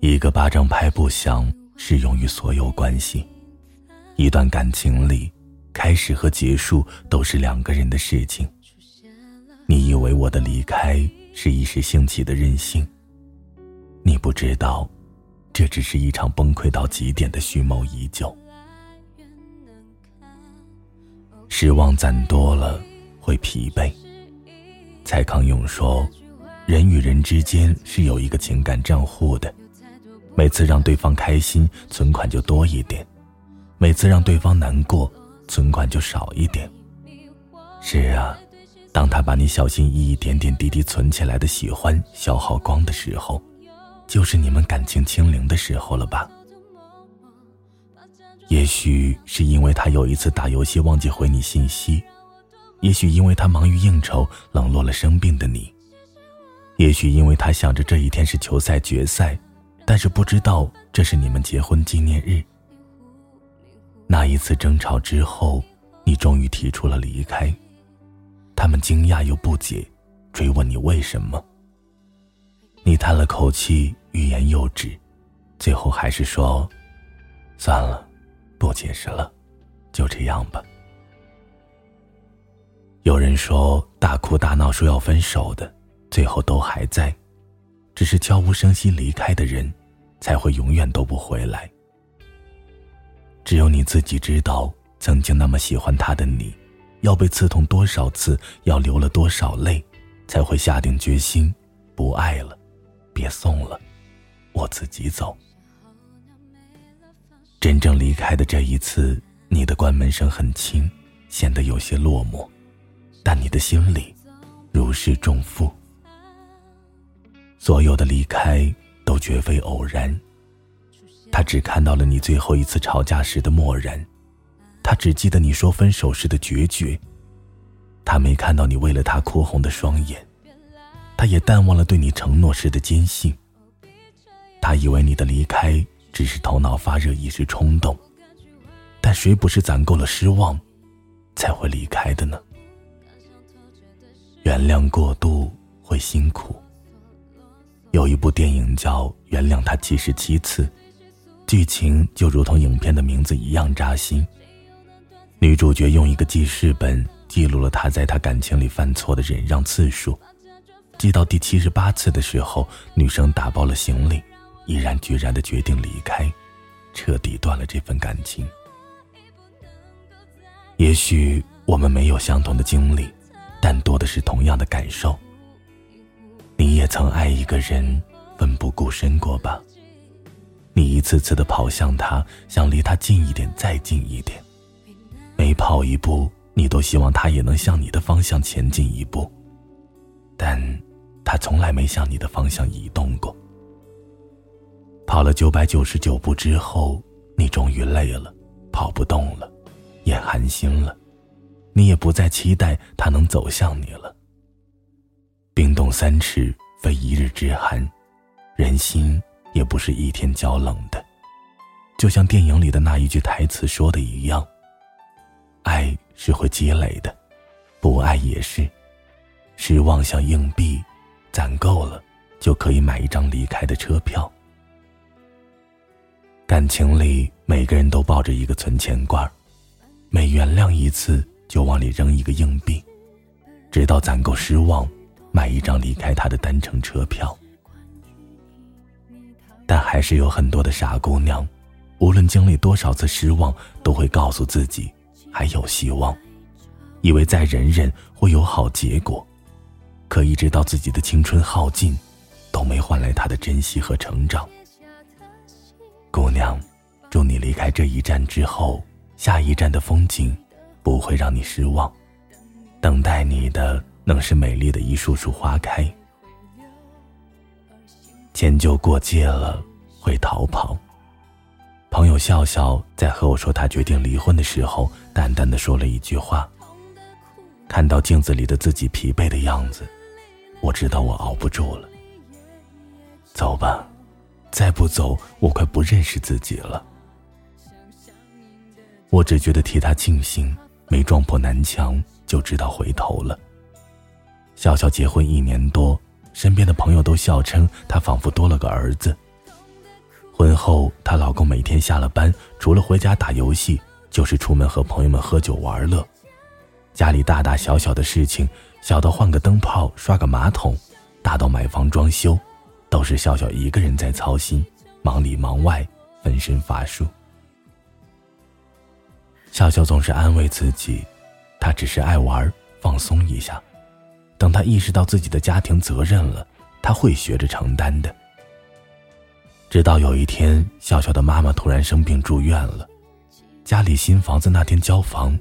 一个巴掌拍不响，适用于所有关系。一段感情里，开始和结束都是两个人的事情。你以为我的离开是一时兴起的任性，你不知道，这只是一场崩溃到极点的蓄谋已久。失望攒多了会疲惫。蔡康永说：“人与人之间是有一个情感账户的，每次让对方开心，存款就多一点；每次让对方难过，存款就少一点。”是啊。当他把你小心翼翼、点点滴滴存起来的喜欢消耗光的时候，就是你们感情清零的时候了吧？也许是因为他有一次打游戏忘记回你信息，也许因为他忙于应酬冷落了生病的你，也许因为他想着这一天是球赛决赛，但是不知道这是你们结婚纪念日。那一次争吵之后，你终于提出了离开。他们惊讶又不解，追问你为什么。你叹了口气，欲言又止，最后还是说：“算了，不解释了，就这样吧。”有人说，大哭大闹说要分手的，最后都还在，只是悄无声息离开的人，才会永远都不回来。只有你自己知道，曾经那么喜欢他的你。要被刺痛多少次，要流了多少泪，才会下定决心不爱了，别送了，我自己走。真正离开的这一次，你的关门声很轻，显得有些落寞，但你的心里如释重负。所有的离开都绝非偶然，他只看到了你最后一次吵架时的漠然。他只记得你说分手时的决绝，他没看到你为了他哭红的双眼，他也淡忘了对你承诺时的坚信。他以为你的离开只是头脑发热一时冲动，但谁不是攒够了失望，才会离开的呢？原谅过度会辛苦。有一部电影叫《原谅他七十七次》，剧情就如同影片的名字一样扎心。女主角用一个记事本记录了她在他感情里犯错的忍让次数，记到第七十八次的时候，女生打包了行李，毅然决然的决定离开，彻底断了这份感情。也许我们没有相同的经历，但多的是同样的感受。你也曾爱一个人，奋不顾身过吧？你一次次的跑向他，想离他近一点，再近一点。每跑一步，你都希望他也能向你的方向前进一步，但，他从来没向你的方向移动过。跑了九百九十九步之后，你终于累了，跑不动了，也寒心了，你也不再期待他能走向你了。冰冻三尺，非一日之寒，人心也不是一天较冷的，就像电影里的那一句台词说的一样。爱是会积累的，不爱也是。失望像硬币，攒够了就可以买一张离开的车票。感情里，每个人都抱着一个存钱罐，每原谅一次就往里扔一个硬币，直到攒够失望，买一张离开他的单程车票。但还是有很多的傻姑娘，无论经历多少次失望，都会告诉自己。还有希望，以为再忍忍会有好结果，可一直到自己的青春耗尽，都没换来他的珍惜和成长。姑娘，祝你离开这一站之后，下一站的风景不会让你失望，等待你的能是美丽的一束束花开。迁就过界了，会逃跑。朋友笑笑在和我说他决定离婚的时候，淡淡的说了一句话：“看到镜子里的自己疲惫的样子，我知道我熬不住了。走吧，再不走，我快不认识自己了。”我只觉得替他庆幸，没撞破南墙就知道回头了。笑笑结婚一年多，身边的朋友都笑称她仿佛多了个儿子。婚后，她老公每天下了班，除了回家打游戏，就是出门和朋友们喝酒玩乐。家里大大小小的事情，小到换个灯泡、刷个马桶，大到买房装修，都是笑笑一个人在操心，忙里忙外，分身乏术。笑笑总是安慰自己，她只是爱玩，放松一下。等她意识到自己的家庭责任了，她会学着承担的。直到有一天，笑笑的妈妈突然生病住院了，家里新房子那天交房，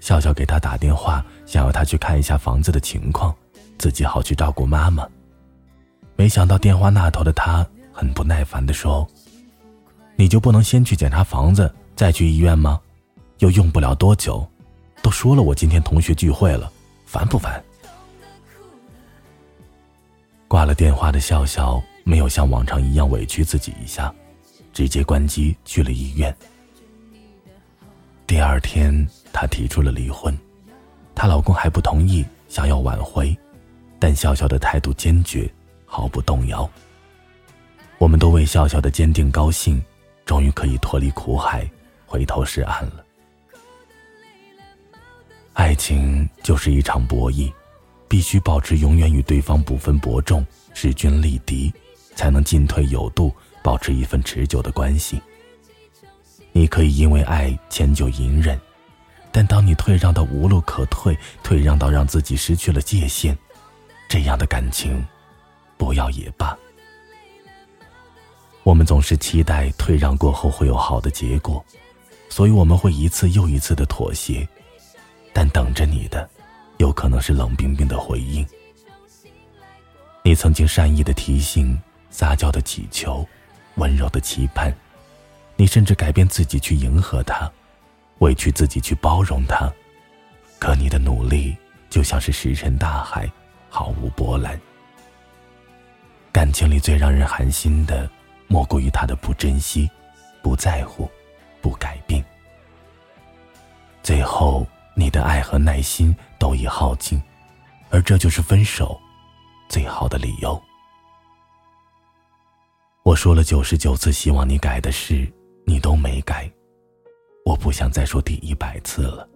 笑笑给他打电话，想要他去看一下房子的情况，自己好去照顾妈妈。没想到电话那头的他很不耐烦地说：“你就不能先去检查房子，再去医院吗？又用不了多久。都说了我今天同学聚会了，烦不烦？”挂了电话的笑笑没有像往常一样委屈自己一下，直接关机去了医院。第二天，她提出了离婚，她老公还不同意，想要挽回，但笑笑的态度坚决，毫不动摇。我们都为笑笑的坚定高兴，终于可以脱离苦海，回头是岸了。爱情就是一场博弈。必须保持永远与对方不分伯仲、势均力敌，才能进退有度，保持一份持久的关系。你可以因为爱迁就隐忍，但当你退让到无路可退，退让到让自己失去了界限，这样的感情，不要也罢。我们总是期待退让过后会有好的结果，所以我们会一次又一次的妥协，但等着你的。有可能是冷冰冰的回应。你曾经善意的提醒、撒娇的祈求、温柔的期盼，你甚至改变自己去迎合他，委屈自己去包容他，可你的努力就像是石沉大海，毫无波澜。感情里最让人寒心的，莫过于他的不珍惜、不在乎、不改变，最后。你的爱和耐心都已耗尽，而这就是分手最好的理由。我说了九十九次希望你改的事，你都没改，我不想再说第一百次了。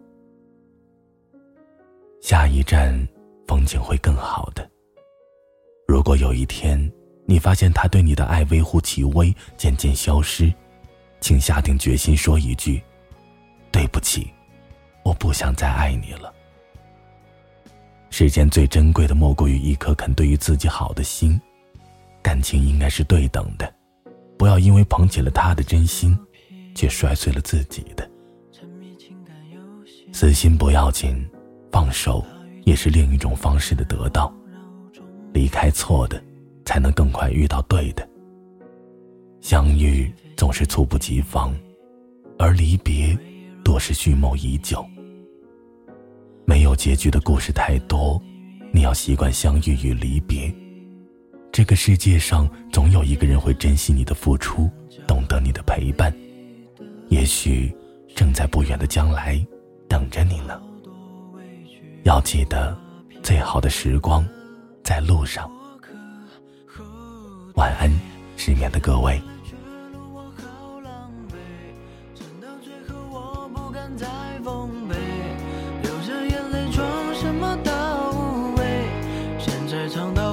下一站风景会更好的。如果有一天你发现他对你的爱微乎其微，渐渐消失，请下定决心说一句：“对不起。”我不想再爱你了。世间最珍贵的，莫过于一颗肯对于自己好的心。感情应该是对等的，不要因为捧起了他的真心，却摔碎了自己的。死心不要紧，放手也是另一种方式的得到。离开错的，才能更快遇到对的。相遇总是猝不及防，而离别多是蓄谋已久。没有结局的故事太多，你要习惯相遇与离别。这个世界上总有一个人会珍惜你的付出，懂得你的陪伴，也许正在不远的将来等着你呢。要记得，最好的时光在路上。晚安，失眠的各位。在唱的